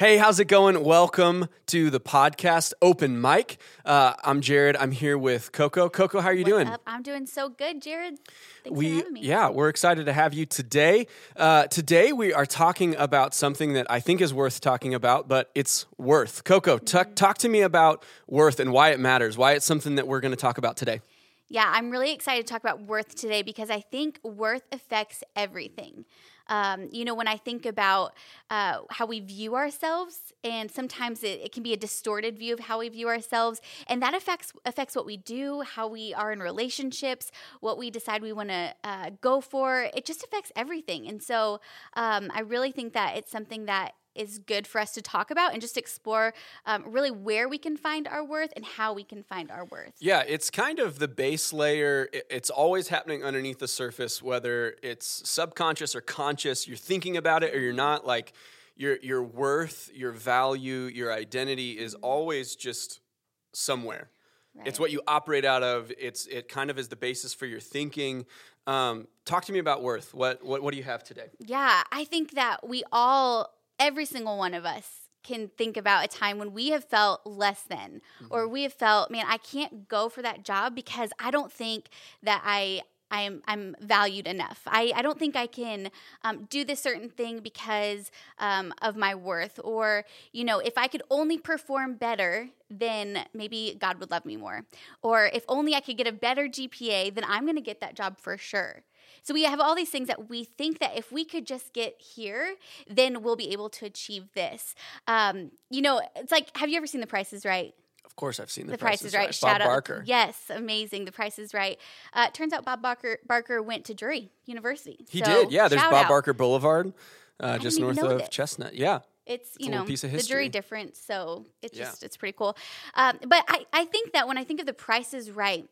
Hey, how's it going? Welcome to the podcast Open Mic. Uh, I'm Jared. I'm here with Coco. Coco, how are you What's doing? up? I'm doing so good, Jared. Thanks for We having me. yeah, we're excited to have you today. Uh, today we are talking about something that I think is worth talking about, but it's worth. Coco, Mm-hmm. talk talk to me about worth and why it matters. Why it's something that we're going to talk about today. Yeah, I'm really excited to talk about worth today because I think worth affects everything. Um, you know, when I think about uh, how we view ourselves, and sometimes it, it can be a distorted view of how we view ourselves, and that affects affects what we do, how we are in relationships, what we decide we want to uh, go for. It just affects everything, and so um, I really think that it's something that is good for us to talk about and just explore um, really where we can find our worth and how we can find our worth. Yeah, it's kind of the base layer. It's always happening underneath the surface, whether it's subconscious or conscious. You're thinking about it or you're not. Like your your worth, your value, your identity is always just somewhere. It's what you operate out of. It's it kind of is the basis for your thinking. Um, talk to me about worth. What what what do you have today? Yeah, I think that we all, every single one of us, can think about a time when we have felt less than, or we have felt, man, I can't go for that job because I don't think that I. I am I'm valued enough. I, I don't think I can um, do this certain thing because um, of my worth, or you know, if I could only perform better, then maybe God would love me more. Or if only I could get a better GPA, then I'm going to get that job for sure. So we have all these things that we think that if we could just get here, then we'll be able to achieve this. Um, you know, it's like, have you ever seen The Price is Right? Of course, I've seen the, The Price, is Right. Bob Shout out. Barker. Yes, amazing. The Price is Right. Uh, turns out Bob Barker, Barker went to Drury University. He So, did. Yeah, there's Bob out. Barker Boulevard, uh, just north of this. Chestnut. Yeah. It's you little know piece of the history. jury difference, so it's Yeah. just it's pretty cool. Um, but I, I think that when I think of the Price is Right,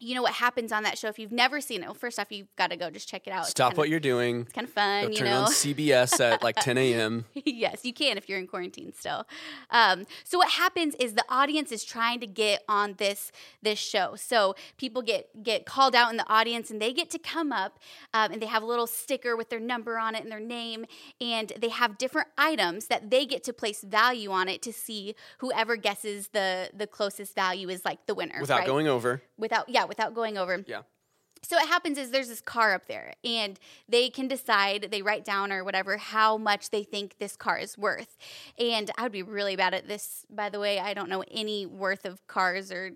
you know what happens on that show. If you've never seen it, well, first off, you've got to go just check it out. It's Stop kinda, what you're doing. It's kind of fun, you turn know. on CBS at like 10 a.m. yes, you can if you're in quarantine still. Um, so what happens is the audience is trying to get on this this show. So people get get called out in the audience, and they get to come up, um, and they have a little sticker with their number on it and their name, and they have different items that they get to place value on it to see whoever guesses the the closest value is like the winner. without right? going over. without yeah without going over. Yeah. So what happens is there's this car up there, and they can decide, they write down or whatever, how much they think this car is worth. And I would be really bad at this, by the way. I don't know any worth of cars or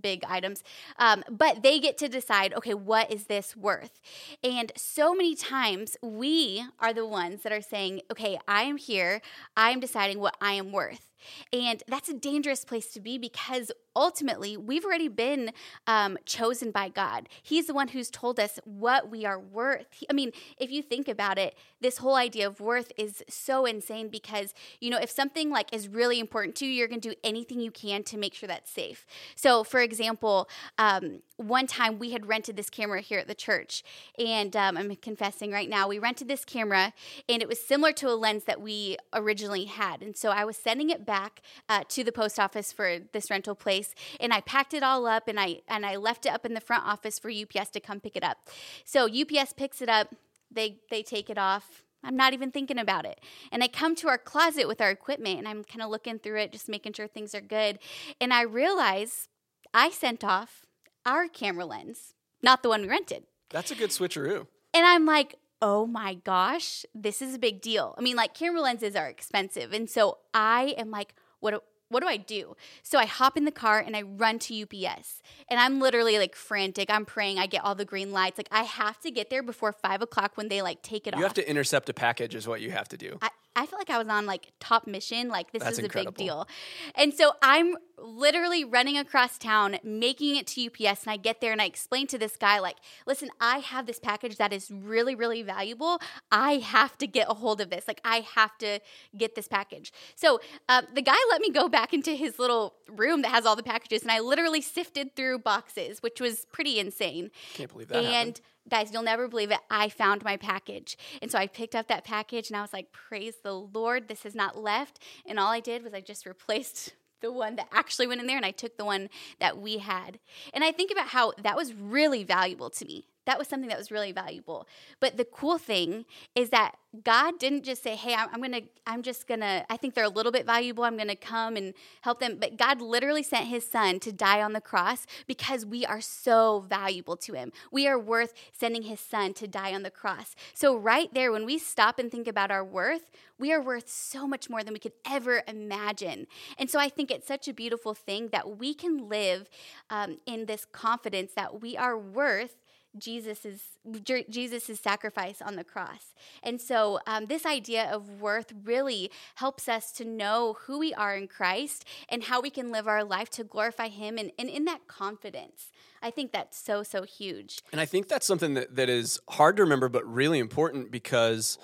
big items. Um, but they get to decide, okay, what is this worth? And so many times we are the ones that are saying, okay, I am here, I am deciding what I am worth. And that's a dangerous place to be because ultimately we've already been um, chosen by God. He's the one who's told us what we are worth. I mean, if you think about it, this whole idea of worth is so insane because, you know, if something like is really important to you, you're going to do anything you can to make sure that's safe. So, for example, um, one time we had rented this camera here at the church, and um, I'm confessing right now, we rented this camera, and it was similar to a lens that we originally had. And so I was sending it back uh, to the post office for this rental place, and I packed it all up, and I and I left it up in the front office for UPS to come pick it up. So UPS picks it up, they they take it off. I'm not even thinking about it. And I come to our closet with our equipment and I'm kind of looking through it, just making sure things are good. And I realize I sent off our camera lens, not the one we rented. That's a good switcheroo. And I'm like, oh my gosh, this is a big deal. I mean, like camera lenses are expensive. And so I am like, what do, what do I do? So I hop in the car and I run to UPS. And I'm literally like frantic. I'm praying I get all the green lights. Like I have to get there before five o'clock when they like take it You off. You have to intercept a package, is what you have to do. I, I felt like I was on like top mission. Like this That's is a big deal. And so I'm literally running across town, making it to UPS, and I get there and I explain to this guy, like, listen, I have this package that is really, really valuable. I have to get a hold of this. Like, I have to get this package. So um, the guy let me go back into his little room that has all the packages, and I literally sifted through boxes, which was pretty insane. Can't believe that and happened. Guys, you'll never believe it. I found my package. And so I picked up that package and I was like, praise the Lord, this has not left. And all I did was I just replaced the one that actually went in there and I took the one that we had. And I think about how that was really valuable to me. That was something that was really valuable. But the cool thing is that God didn't just say, "Hey, I'm, gonna, I'm just gonna. I think they're a little bit valuable. I'm gonna come and help them." But God literally sent His Son to die on the cross because we are so valuable to Him. We are worth sending His Son to die on the cross. So right there, when we stop and think about our worth, we are worth so much more than we could ever imagine. And so I think it's such a beautiful thing that we can live um, in this confidence that we are worth Jesus's Jesus's sacrifice on the cross. And so um, this idea of worth really helps us to know who we are in Christ and how we can live our life to glorify Him and, and in that confidence. I think that's so, so huge. And I think that's something that, that is hard to remember, but really important because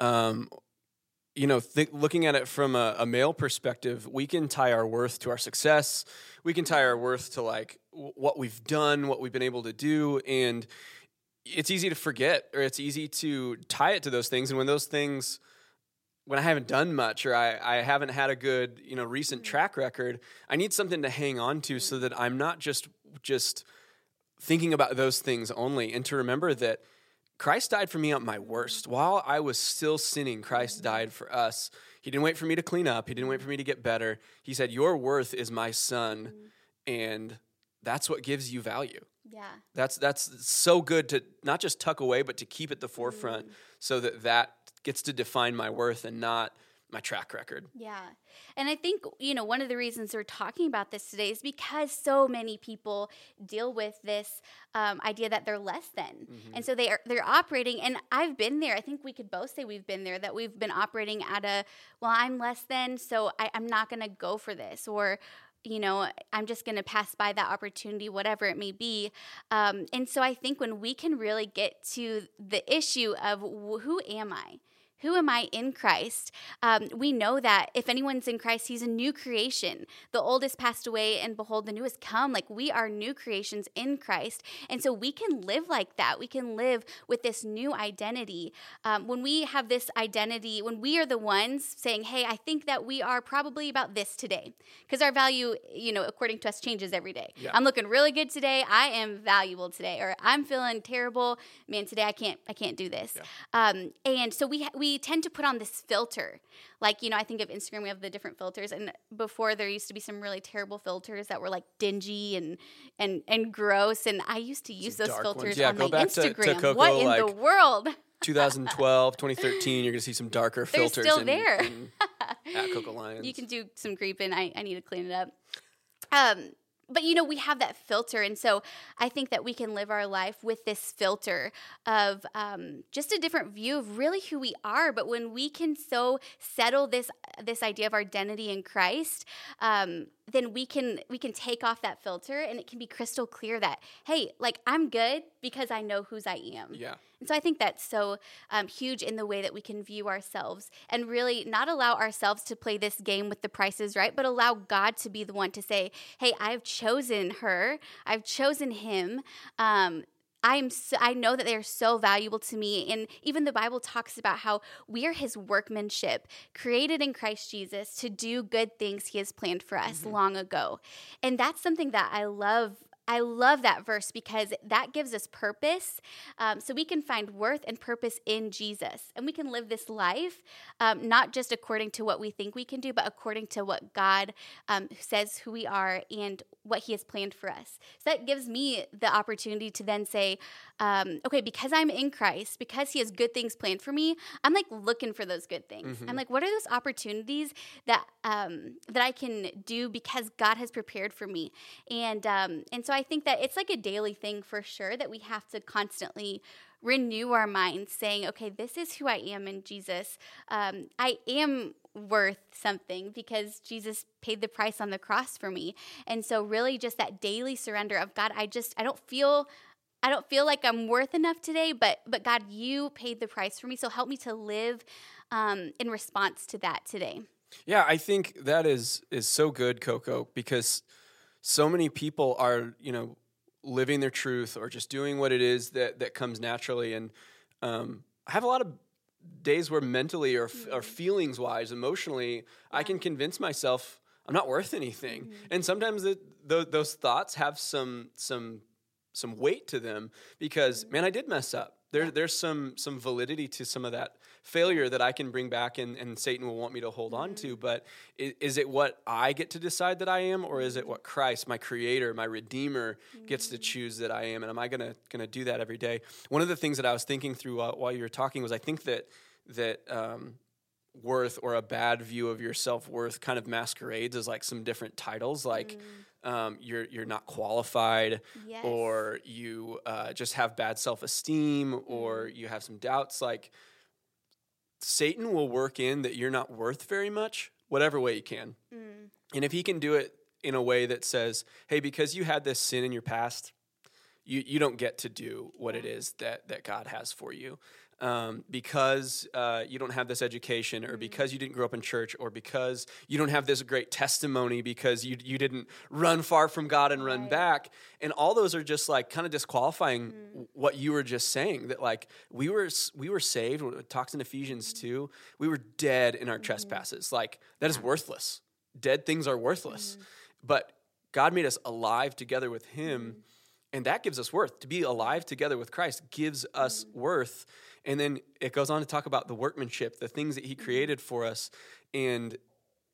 um, you know, th- looking at it from a, a, male perspective, we can tie our worth to our success. We can tie our worth to like w- what we've done, what we've been able to do, and it's easy to forget, or it's easy to tie it to those things. And when those things, when I haven't done much, or I, I haven't had a good, you know, recent mm-hmm. track record, I need something to hang on to, so that I'm not just just thinking about those things only, and to remember that Christ died for me at my worst. While I was still sinning, Christ died for us. He didn't wait for me to clean up, He didn't wait for me to get better. He said, Your worth is my son. And that's what gives you value. Yeah. That's that's so good to not just tuck away, but to keep at the forefront mm. so that that gets to define my worth and not my track record. Yeah. And I think, you know, one of the reasons we're talking about this today is because so many people deal with this um, idea that they're less than. Mm-hmm. And so they are they're operating and I've been there. I think we could both say we've been there that we've been operating at a well, I'm less than, so I, I'm not gonna go for this or you know, I'm just going to pass by that opportunity, whatever it may be. Um, and so I think when we can really get to the issue of who am I? Who am I in Christ? Um, we know that if anyone's in Christ, he's a new creation. The old passed away, and behold, the new has come. Like we are new creations in Christ. And so we can live like that. We can live with this new identity. Um, when we have this identity, when we are the ones saying, hey, I think that we are probably about this today, because our value, you know, according to us, changes every day. Yeah. I'm looking really good today. I am valuable today, or I'm feeling terrible. Man, today I can't, I can't do this. Yeah. Um, and so we, we, tend to put on this filter. Like, you know, I think of Instagram, we have the different filters. And before there used to be some really terrible filters that were like dingy and and and gross. And I used to use some those filters yeah, on my Instagram. To, to Coco, what in like, the world? 2012, 2013, you're gonna see some darker They're filters. still in, there. in, at Coco Lions. You can do some creeping. I, I need to clean it up. Um, but you know we have that filter and so i think that we can live our life with this filter of um, just a different view of really who we are but when we can so settle this this idea of our identity in christ um, then we can we can take off that filter and it can be crystal clear that hey like i'm good because i know whose i am. Yeah. And so i think that's so um, huge in the way that we can view ourselves and really not allow ourselves to play this game with the prices right? But allow god to be the one to say hey i've chosen her. I've chosen him. Um, I'm so, I know that they are so valuable to me and even the Bible talks about how we are his workmanship created in Christ Jesus to do good things he has planned for us mm-hmm. long ago. And that's something that I love I love that verse because that gives us purpose. Um, so we can find worth and purpose in Jesus. And we can live this life um, not just according to what we think we can do, but according to what God um, says who we are and what He has planned for us. So that gives me the opportunity to then say, um, okay, because I'm in Christ, because He has good things planned for me, I'm like looking for those good things. Mm-hmm. I'm like, what are those opportunities that um, that I can do because God has prepared for me? And um, and so so I think that it's like a daily thing for sure that we have to constantly renew our minds, saying, okay, this is who I am in Jesus. Um, I am worth something because Jesus paid the price on the cross for me. And so, really, just that daily surrender of God, I just, I don't feel. I don't feel like I'm worth enough today, but but God, you paid the price for me, so help me to live um, in response to that today. Yeah, I think that is is so good, Coco, because so many people are you know living their truth or just doing what it is that that comes naturally and um, i have a lot of days where mentally or, mm-hmm. or feelings wise emotionally yeah. i can convince myself i'm not worth anything mm-hmm. and sometimes the, the, those thoughts have some some some weight to them because man, I did mess up. There, there's some some validity to some of that failure that I can bring back and, and Satan will want me to hold on to. But is, is, it what I get to decide that I am, or is it what Christ, my creator, my redeemer, gets to choose that I am? And am I gonna gonna do that every day? One of the things that I was thinking through while, while you were talking was I think that that um, worth or a bad view of your self worth kind of masquerades as like some different titles, like mm. um, you're you're not qualified, yes. or you uh, just have bad self esteem, mm. or you have some doubts. Like Satan will work in that you're not worth very much, whatever way he can, mm. and if he can do it in a way that says, "Hey, because you had this sin in your past." You, you don't get to do what it is that, that God has for you um, because uh, you don't have this education, or mm-hmm. because you didn't grow up in church, or because you don't have this great testimony, because you, you didn't run far from God and run right. back. And all those are just like kind of disqualifying mm-hmm. what you were just saying that like we were we were saved. It talks in Ephesians mm-hmm. 2. We were dead in our mm-hmm. trespasses. Like that is worthless. Dead things are worthless. Mm-hmm. But God made us alive together with Him. And that gives us worth. To be alive together with Christ gives us worth. And then it goes on to talk about the workmanship, the things that he mm-hmm. created for us. And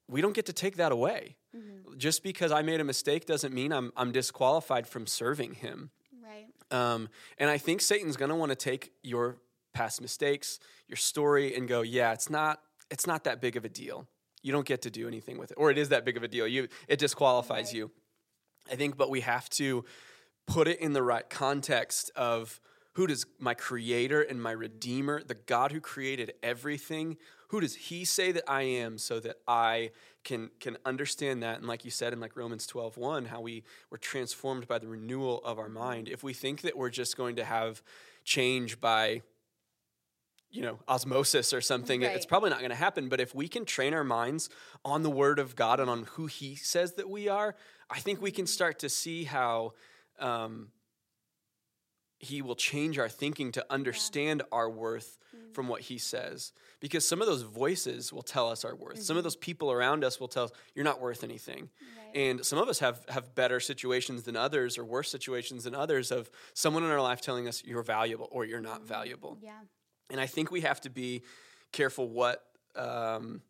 we don't get to take that away. Mm-hmm. Just because I made a mistake doesn't mean I'm, I'm disqualified from serving him. Right. Um, and I think Satan's going to want to take your past mistakes, your story, and go, yeah, it's not, it's not that big of a deal. You don't get to do anything with it, or it is that big of a deal. You, it disqualifies right. you. I think, but we have to put it in the right context of who does my creator and my redeemer, the God who created everything, who does he say that I am so that I can can understand that and like you said in like Romans 12, 1, how we were transformed by the renewal of our mind. If we think that we're just going to have change by you know osmosis or something right. it's probably not going to happen but if we can train our minds on the word of god and on who he says that we are i think we can start to see how um, he will change our thinking to understand yeah. our worth mm-hmm. from what he says because some of those voices will tell us our worth mm-hmm. some of mm-hmm. those people around us will tell us you're not worth anything right. and some of us have have better situations than others or worse situations than others of someone in our life telling us you're valuable or you're not mm-hmm. valuable yeah and i think we have to be careful what um,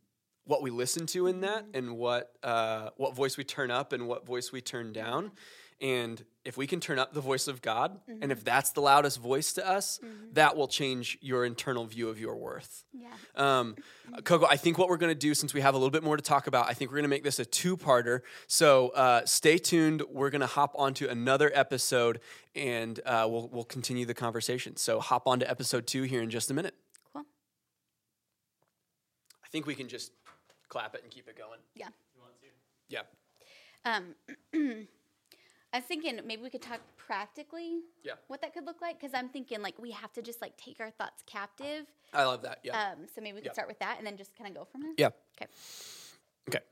what we listen to in that mm-hmm. and what uh, what voice we turn up and what voice we turn down and if we can turn up the voice of God, mm-hmm. and if that's the loudest voice to us, mm-hmm. that will change your internal view of your worth. Yeah. Um, Coco, I think what we're going to do, since we have a little bit more to talk about, I think we're going to make this a two parter. So uh, stay tuned. We're going to hop onto another episode and uh, we'll, we'll continue the conversation. So hop on to episode two here in just a minute. Cool. I think we can just clap it and keep it going. Yeah. You want to? Yeah. Um, I was thinking maybe we could talk practically. Yeah. What that could look like because I'm thinking like we have to just like take our thoughts captive. I love that. Yeah. Um. So maybe we could yeah. start with that and then just kind of go from there. Yeah. Okay. Okay.